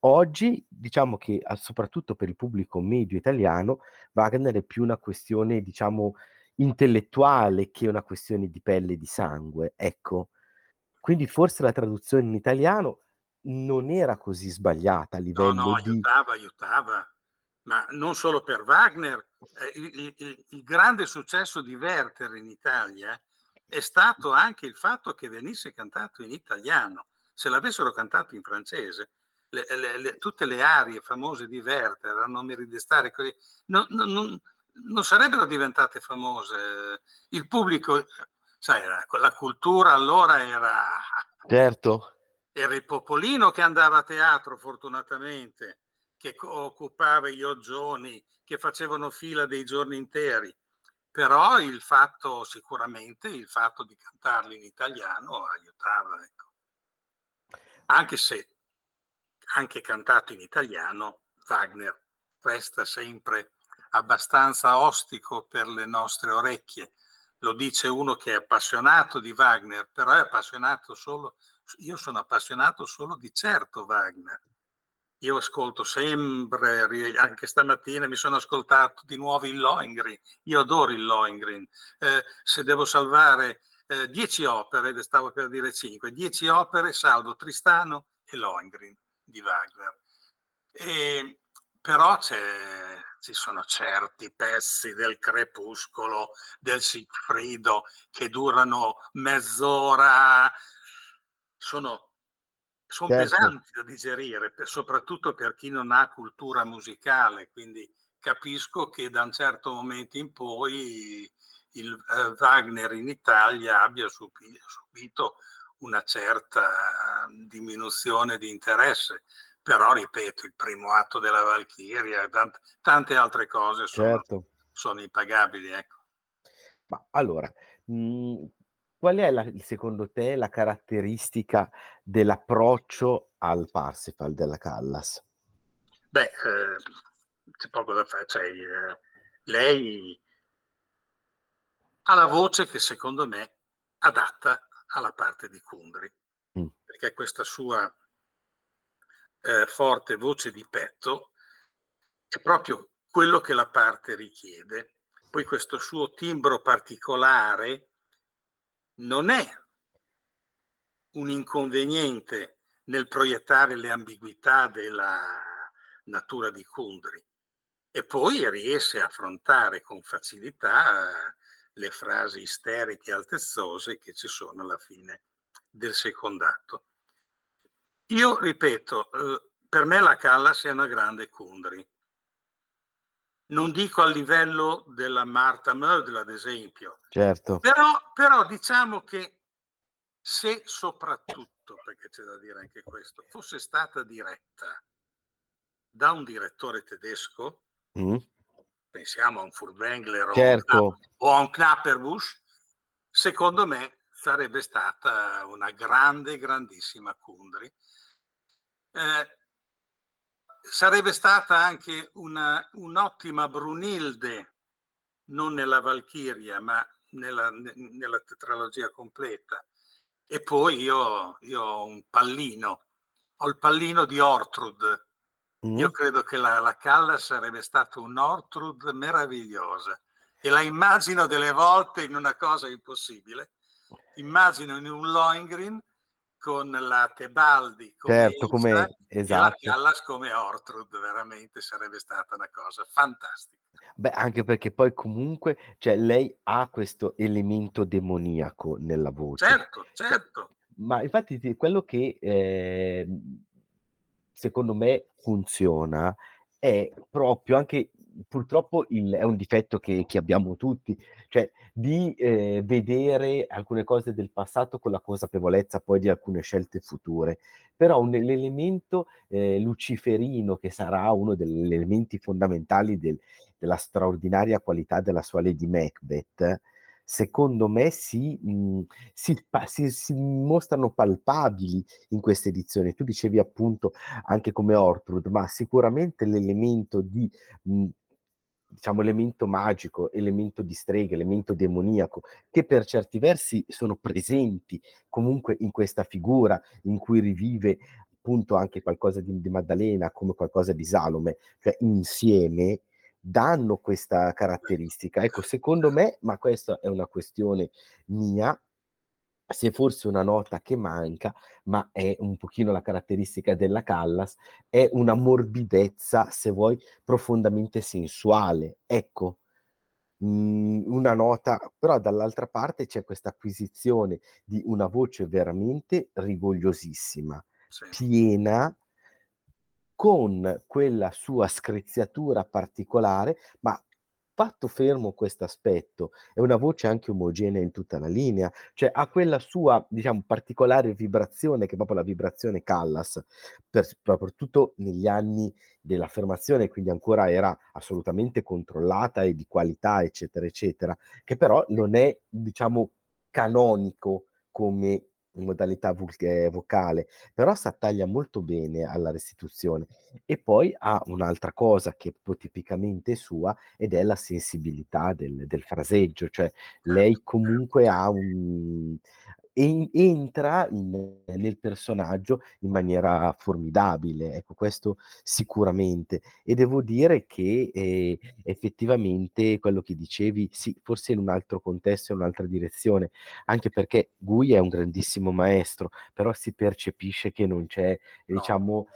Oggi diciamo che, soprattutto per il pubblico medio italiano, Wagner è più una questione diciamo intellettuale che una questione di pelle e di sangue, ecco. Quindi forse la traduzione in italiano non era così sbagliata a No, no, livello di aiutava, aiutava. Ma non solo per Wagner, il il il il grande successo di Werther in Italia è stato anche il fatto che venisse cantato in italiano. Se l'avessero cantato in francese, le le le tutte le arie famose di Werther, "A non mi ridestare" così, no no non non sarebbero diventate famose. Il pubblico sai la cultura allora era Certo. era il popolino che andava a teatro fortunatamente, che occupava gli oggioni, che facevano fila dei giorni interi. Però il fatto sicuramente il fatto di cantarli in italiano aiutava, ecco. Anche se, anche cantato in italiano, Wagner resta sempre abbastanza ostico per le nostre orecchie. Lo dice uno che è appassionato di Wagner, però è appassionato solo io sono appassionato solo di certo Wagner. Io ascolto sempre, anche stamattina mi sono ascoltato di nuovo il Lohengrin. Io adoro il Lohengrin. Ehm, se devo salvare, ehm, 10 opere, stavo per dire 5, 10 opere salvo Tristano e Lohengrin di Wagner. Ehm, però ci sono certi pezzi del Crepuscolo, del Sigfrido che durano mezz'ora. Sono son Certo. pesanti da digerire, per soprattutto per chi non ha cultura musicale, quindi capisco che da un certo momento in poi il, ehm, Wagner in Italia abbia subi subito una certa diminuzione di interesse, però ripeto, il primo atto della Valchiria e tante, tante altre cose sono, certo. sono impagabili. Ecco. Ma allora, mh, mhmm, qual è la, secondo te la caratteristica dell'approccio al Parsifal della Callas? Beh, eh, c'è poco da fare. Cioè, eh, lei ha la voce che secondo me adatta alla parte di Kundri, mm. perché questa sua eh, forte voce di petto è proprio quello che la parte richiede. Poi questo suo timbro particolare non è un inconveniente nel proiettare le ambiguità della natura di Kundri e poi riesce a affrontare con facilità le frasi isteriche e altezzose che ci sono alla fine del secondato. Io ripeto, eh, per me la Callas è una grande Kundri. Non dico a livello della Marta Mödel, ad esempio. Certo. Però, però diciamo che se soprattutto, perché c'è da dire anche questo, fosse stata diretta da un direttore tedesco, mm pensiamo a un Furtwängler certo. o a un Knapperbusch, secondo me sarebbe stata una grande, grandissima Kundri. Eh, sarebbe stata anche una, un'ottima Brunilde, non nella Valchiria, ma nella, nella tetralogia completa. E poi io, io ho un pallino, ho il pallino di Ortrud, Mm. Io credo che la, la Calla sarebbe stata un Ortrud meravigliosa e la immagino delle volte in una cosa impossibile. Immagino in un Lohengrin con la Tebaldi come, certo, come esatto. la Callas come Ortrud, veramente sarebbe stata una cosa fantastica. Beh, anche perché poi comunque, cioè, lei ha questo elemento demoniaco nella voce. Certo, certo. Ma infatti quello che eh, secondo me funziona è proprio anche purtroppo il, è un difetto che, che abbiamo tutti, cioè di eh, vedere alcune cose del passato con la consapevolezza poi di alcune scelte future. Però un, l'elemento eh, luciferino che sarà uno degli elementi fondamentali del, della straordinaria qualità della sua Lady Macbeth, secondo me si, mh, mhmm, si, si, si, mostrano palpabili in queste edizioni. Tu dicevi appunto anche come Ortrud, ma sicuramente l'elemento di... Mh, mhmm, diciamo elemento magico, elemento di strega, elemento demoniaco, che per certi versi sono presenti comunque in questa figura in cui rivive appunto anche qualcosa di, di Maddalena come qualcosa di Salome, cioè insieme danno questa caratteristica. Ecco, secondo me, ma questa è una questione mia, se forse una nota che manca, ma è un pochino la caratteristica della Callas, è una morbidezza, se vuoi, profondamente sensuale. Ecco, mh, una nota, però dall'altra parte c'è questa acquisizione di una voce veramente rigogliosissima, sì. piena con quella sua screziatura particolare, ma fatto fermo questo aspetto, è una voce anche omogenea in tutta la linea, cioè ha quella sua, diciamo, particolare vibrazione, che è proprio la vibrazione Callas, per, soprattutto negli anni dell'affermazione, quindi ancora era assolutamente controllata e di qualità, eccetera, eccetera, che però non è, diciamo, canonico come in modalità vocale, però si attaglia molto bene alla restituzione. E poi ha un'altra cosa che è proprio tipicamente sua ed è la sensibilità del, del fraseggio, cioè lei certo, comunque ha un, en- entra in, nel personaggio in maniera formidabile, ecco questo sicuramente. E devo dire che eh, effettivamente quello che dicevi, sì, forse in un altro contesto, in un'altra direzione, anche perché Gui è un grandissimo maestro, però si percepisce che non c'è, no. diciamo,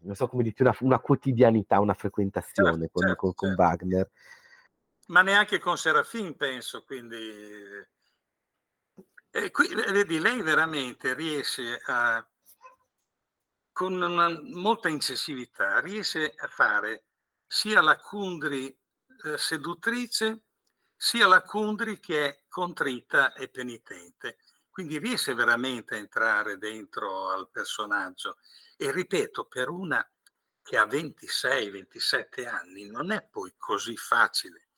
non so come dire, una, una quotidianità, una frequentazione certo, con, certo, con, con certo. Wagner. Ma neanche con Serafin, penso, quindi e qui, vedi, lei veramente riesce a, con molta incessività, riesce a fare sia la Kundri eh, seduttrice, sia la Kundri che è contrita e penitente. quindi riesce veramente a entrare dentro al personaggio. E ripeto, per una che ha 26-27 anni non è poi così facile,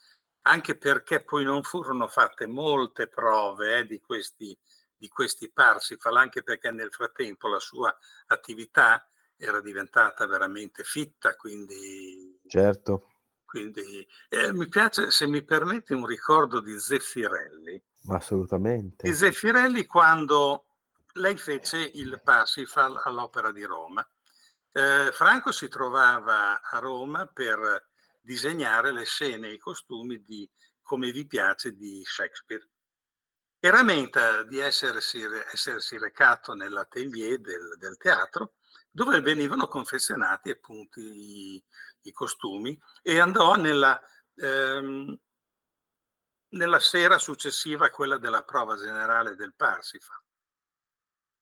anche perché poi non furono fatte molte prove eh, di, questi, di questi Parsifal, anche perché nel frattempo la sua attività era diventata veramente fitta, quindi... Certo. Quindi eh, mi piace, se mi permette, un ricordo di Zeffirelli. Assolutamente. Di Zeffirelli quando lei fece il Parsifal all'Opera di Roma. Eh, Franco si trovava a Roma per disegnare le scene e i costumi di Come vi piace di Shakespeare. E rammenta di essersi, essersi recato nell'atelier del, del teatro dove venivano confezionati appunto i, i costumi e andò nella, ehm, nella sera successiva a quella della prova generale del Parsifal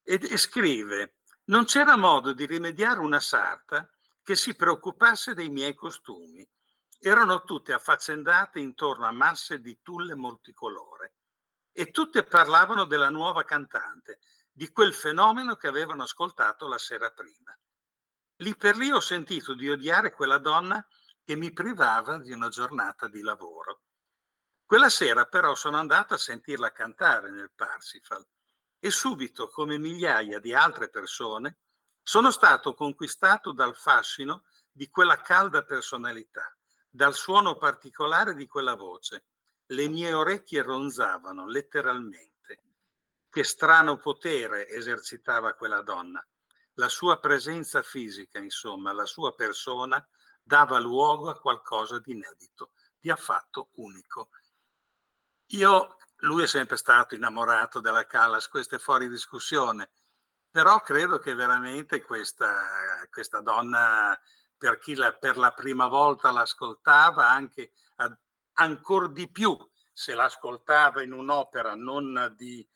e, e scrive non c'era modo di rimediare una sarta che si preoccupasse dei miei costumi. Erano tutte affaccendate intorno a masse di tulle multicolore e tutte parlavano della nuova cantante, di quel fenomeno che avevano ascoltato la sera prima. Lì per lì ho sentito di odiare quella donna che mi privava di una giornata di lavoro. Quella sera però sono andata a sentirla cantare nel Parsifal e subito, come migliaia di altre persone, sono stato conquistato dal fascino di quella calda personalità, dal suono particolare di quella voce. Le mie orecchie ronzavano letteralmente. Che strano potere esercitava quella donna. La sua presenza fisica, insomma, la sua persona dava luogo a qualcosa di inedito, di affatto unico. Io, lui è sempre stato innamorato della Callas, questo è fuori discussione, però credo che veramente questa, questa donna, per chi la, per la prima volta l'ascoltava, anche ancora di più se l'ascoltava in un'opera non di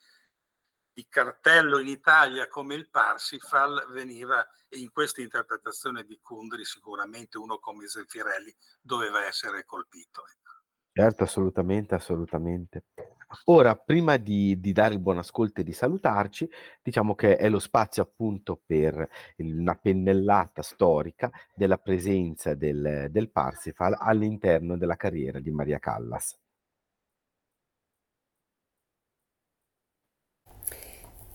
di cartello in Italia come il Parsifal veniva in questa interpretazione di Kundry sicuramente uno come Zeffirelli doveva essere colpito. Ecco. Certo, assolutamente, assolutamente. Ora, prima di, di, dare il buon ascolto e di salutarci, diciamo che è lo spazio appunto per una pennellata storica della presenza del, del Parsifal all'interno della carriera di Maria Callas.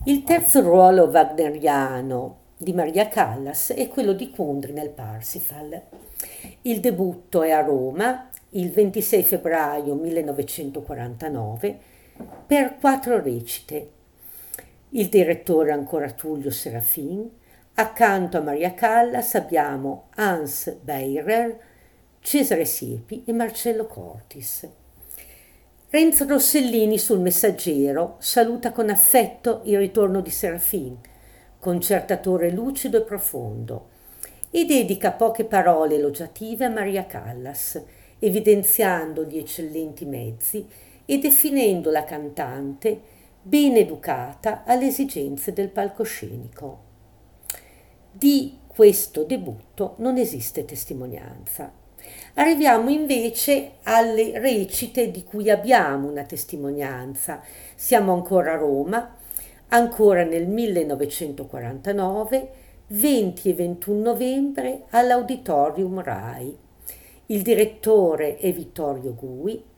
Il terzo ruolo wagneriano di Maria Callas è quello di Kundry nel Parsifal. Il debutto è a Roma il 26 febbraio 1949 per quattro recite. Il direttore ancora Tullio Serafin. Accanto a Maria Callas abbiamo Hans Beirer, Cesare Siepi e Marcello Cortis. Renzo Rossellini sul Messaggero saluta con affetto il ritorno di Serafin, concertatore lucido e profondo, e dedica poche parole elogiative a Maria Callas, evidenziando gli eccellenti mezzi e definendo la cantante ben educata alle esigenze del palcoscenico. Di questo debutto non esiste testimonianza. Arriviamo invece alle recite di cui abbiamo una testimonianza. Siamo ancora a Roma, ancora nel 1949, 20 e 21 novembre all'Auditorium RAI. Il direttore è Vittorio Gui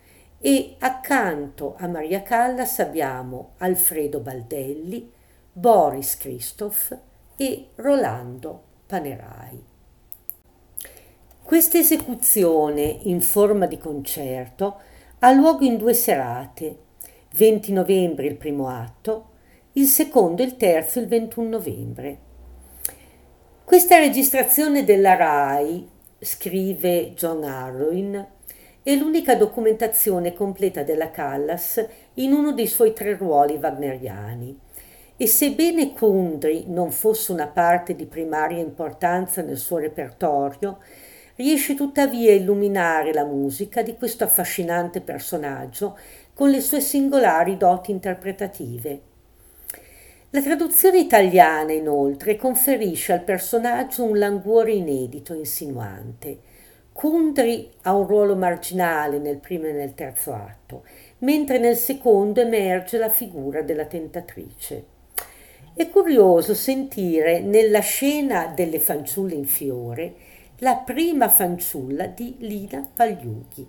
e accanto a Maria Callas abbiamo Alfredo Baldelli, Boris Christoph e Rolando Panerai. Questa esecuzione in forma di concerto ha luogo in due serate, 20 novembre il primo atto, il secondo e il terzo il 21 novembre. Questa registrazione della RAI, scrive John Harrowin, è l'unica documentazione completa della Callas in uno dei suoi tre ruoli wagneriani. E sebbene Kundry non fosse una parte di primaria importanza nel suo repertorio, riesce tuttavia a illuminare la musica di questo affascinante personaggio con le sue singolari doti interpretative. La traduzione italiana, inoltre, conferisce al personaggio un languore inedito e insinuante. Kundry ha un ruolo marginale nel primo e nel terzo atto, mentre nel secondo emerge la figura della tentatrice. È curioso sentire nella scena delle fanciulle in fiore la prima fanciulla di Lina Pagliughi.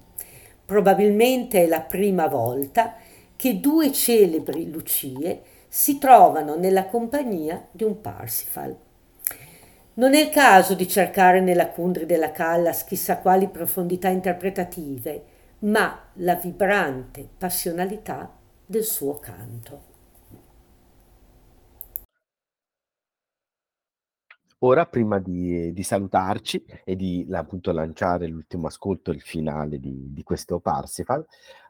Probabilmente è la prima volta che due celebri Lucie si trovano nella compagnia di un Parsifal. Non è il caso di cercare nella Kundry della Callas chissà quali profondità interpretative, ma la vibrante passionalità del suo canto. Ora, prima di, di salutarci e di appunto lanciare l'ultimo ascolto, il finale di, di questo Parsifal,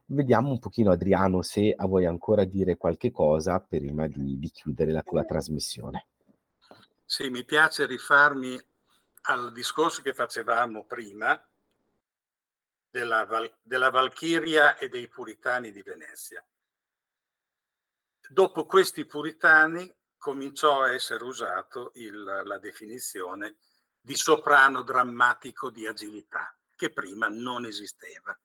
vediamo un pochino Adriano se vuoi ancora dire qualche cosa prima di, di chiudere la tua trasmissione. Sì, mi piace rifarmi al discorso che facevamo prima della, Val- della Valchiria e dei puritani di Venezia. Dopo questi puritani cominciò a essere usato il, la definizione di soprano drammatico di agilità, che prima non esisteva.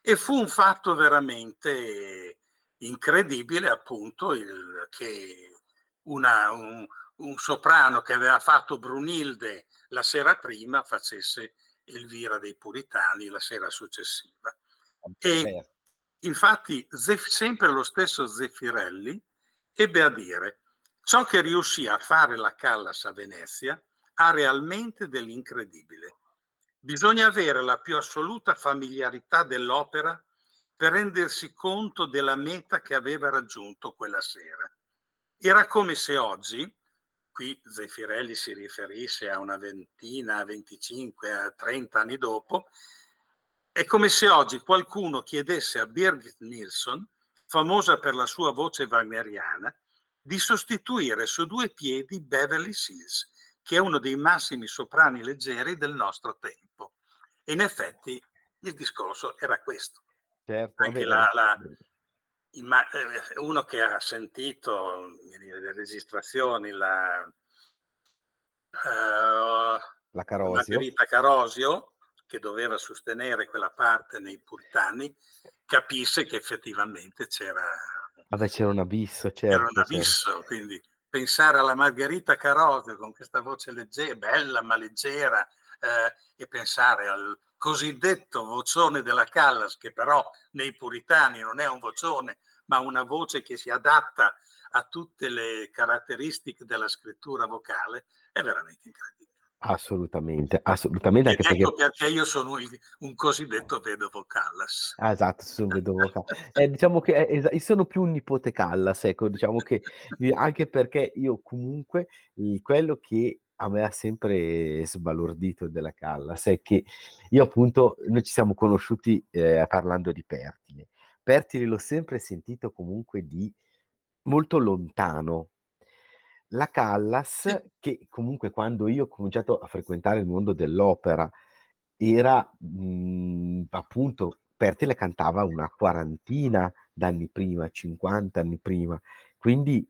E fu un fatto veramente incredibile, appunto, il, che una, un, un, soprano che aveva fatto Brunilde la sera prima facesse Elvira dei Puritani la sera successiva. E infatti sempre lo stesso Zeffirelli ebbe a dire Ciò che riuscì a fare la Callas a Venezia ha realmente dell'incredibile. Bisogna avere la più assoluta familiarità dell'opera per rendersi conto della meta che aveva raggiunto quella sera. Era come se oggi, qui Zeffirelli si riferisse a una ventina, 25, a 30 anni dopo, è come se oggi qualcuno chiedesse a Birgit Nilsson, famosa per la sua voce wagneriana, di sostituire su due piedi Beverly Seals, che è uno dei massimi soprani leggeri del nostro tempo. E in effetti il discorso era questo. Certo, Anche la, la, eh, uno che ha sentito le registrazioni, la, uh, la Carosio. Margherita Carosio, che doveva sostenere quella parte nei puritani, capisse che effettivamente c'era Vabbè, c'era un abisso, certo. Era un certo. abisso, certo. quindi pensare alla Margherita Carosio con questa voce leggera, bella ma leggera, eh, e pensare al cosiddetto vocione della Callas, che però nei puritani non è un vocione, ma una voce che si adatta a tutte le caratteristiche della scrittura vocale, è veramente incredibile. Assolutamente, assolutamente. Anche ecco perché... perché io sono un cosiddetto vedovo Callas. Ah, esatto, sono un vedovo Callas. Eh, diciamo che eh, sono più un nipote Callas, ecco, diciamo che anche perché io comunque quello che a me ha sempre sbalordito della Callas è che io appunto, noi ci siamo conosciuti eh, parlando di Pertile. Pertile l'ho sempre sentito comunque di molto lontano. La Callas, che comunque quando io ho cominciato a frequentare il mondo dell'opera, era mh, appunto Pertile cantava una quarantina d'anni prima, 50 anni prima, quindi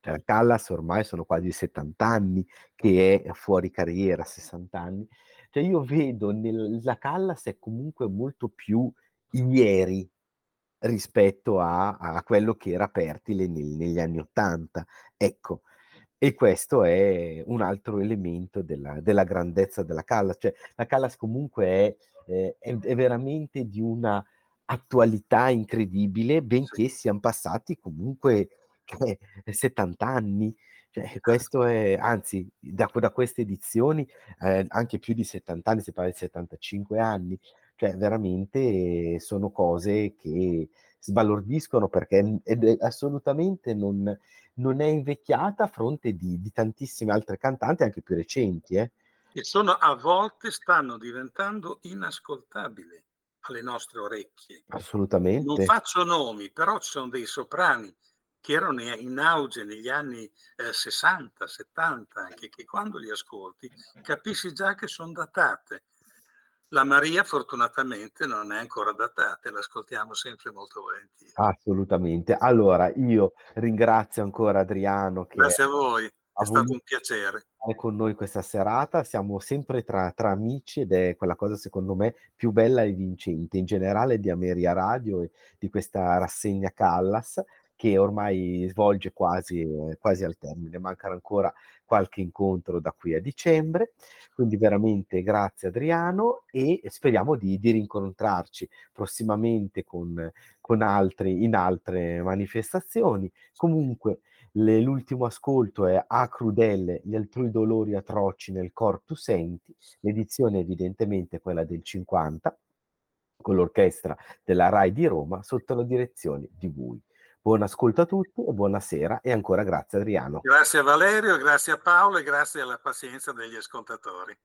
cioè, Callas ormai sono quasi 70 anni che è fuori carriera, 60 anni. Cioè io vedo nella Callas è comunque molto più ieri rispetto a, a quello che era Pertile nel, negli anni 80. Ecco, e questo è un altro elemento della, della grandezza della Callas. Cioè, la Callas comunque è, eh, è, è veramente di una attualità incredibile, benché siano passati comunque eh, 70 anni. Cioè, questo è, anzi, da, da queste edizioni eh, anche più di 70 anni, si parla di 75 anni. Cioè, veramente sono cose che sbalordiscono perché è, assolutamente non, non, è invecchiata a fronte di, di, tantissime altre cantanti, anche più recenti. Eh. E sono a volte stanno diventando inascoltabili alle nostre orecchie. Assolutamente. Non faccio nomi, però ci sono dei soprani che erano in auge negli anni eh, 60, 70, anche che quando li ascolti capisci già che sono datate la Maria fortunatamente non è ancora datata, l'ascoltiamo sempre molto volentieri. Assolutamente. Allora, io ringrazio ancora Adriano che Grazie a voi. È stato un piacere. Con noi questa serata, siamo sempre tra, tra, amici ed è quella cosa secondo me più bella e vincente in generale di Ameria Radio e di questa rassegna Callas che ormai svolge quasi, quasi al termine, mancano ancora qualche incontro da qui a dicembre, quindi veramente grazie Adriano e speriamo di, di rincontrarci prossimamente con, con altri, in altre manifestazioni. Comunque le, l'ultimo ascolto è A crudelle gli altrui dolori atroci nel cor tu senti, l'edizione è evidentemente quella del 50, con l'orchestra della RAI di Roma sotto la direzione di Vui. Buon ascolto a tutti e buonasera e ancora grazie Adriano. Grazie a Valerio, grazie a Paolo e grazie alla pazienza degli ascoltatori.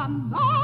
Madonna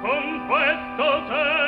con questo segno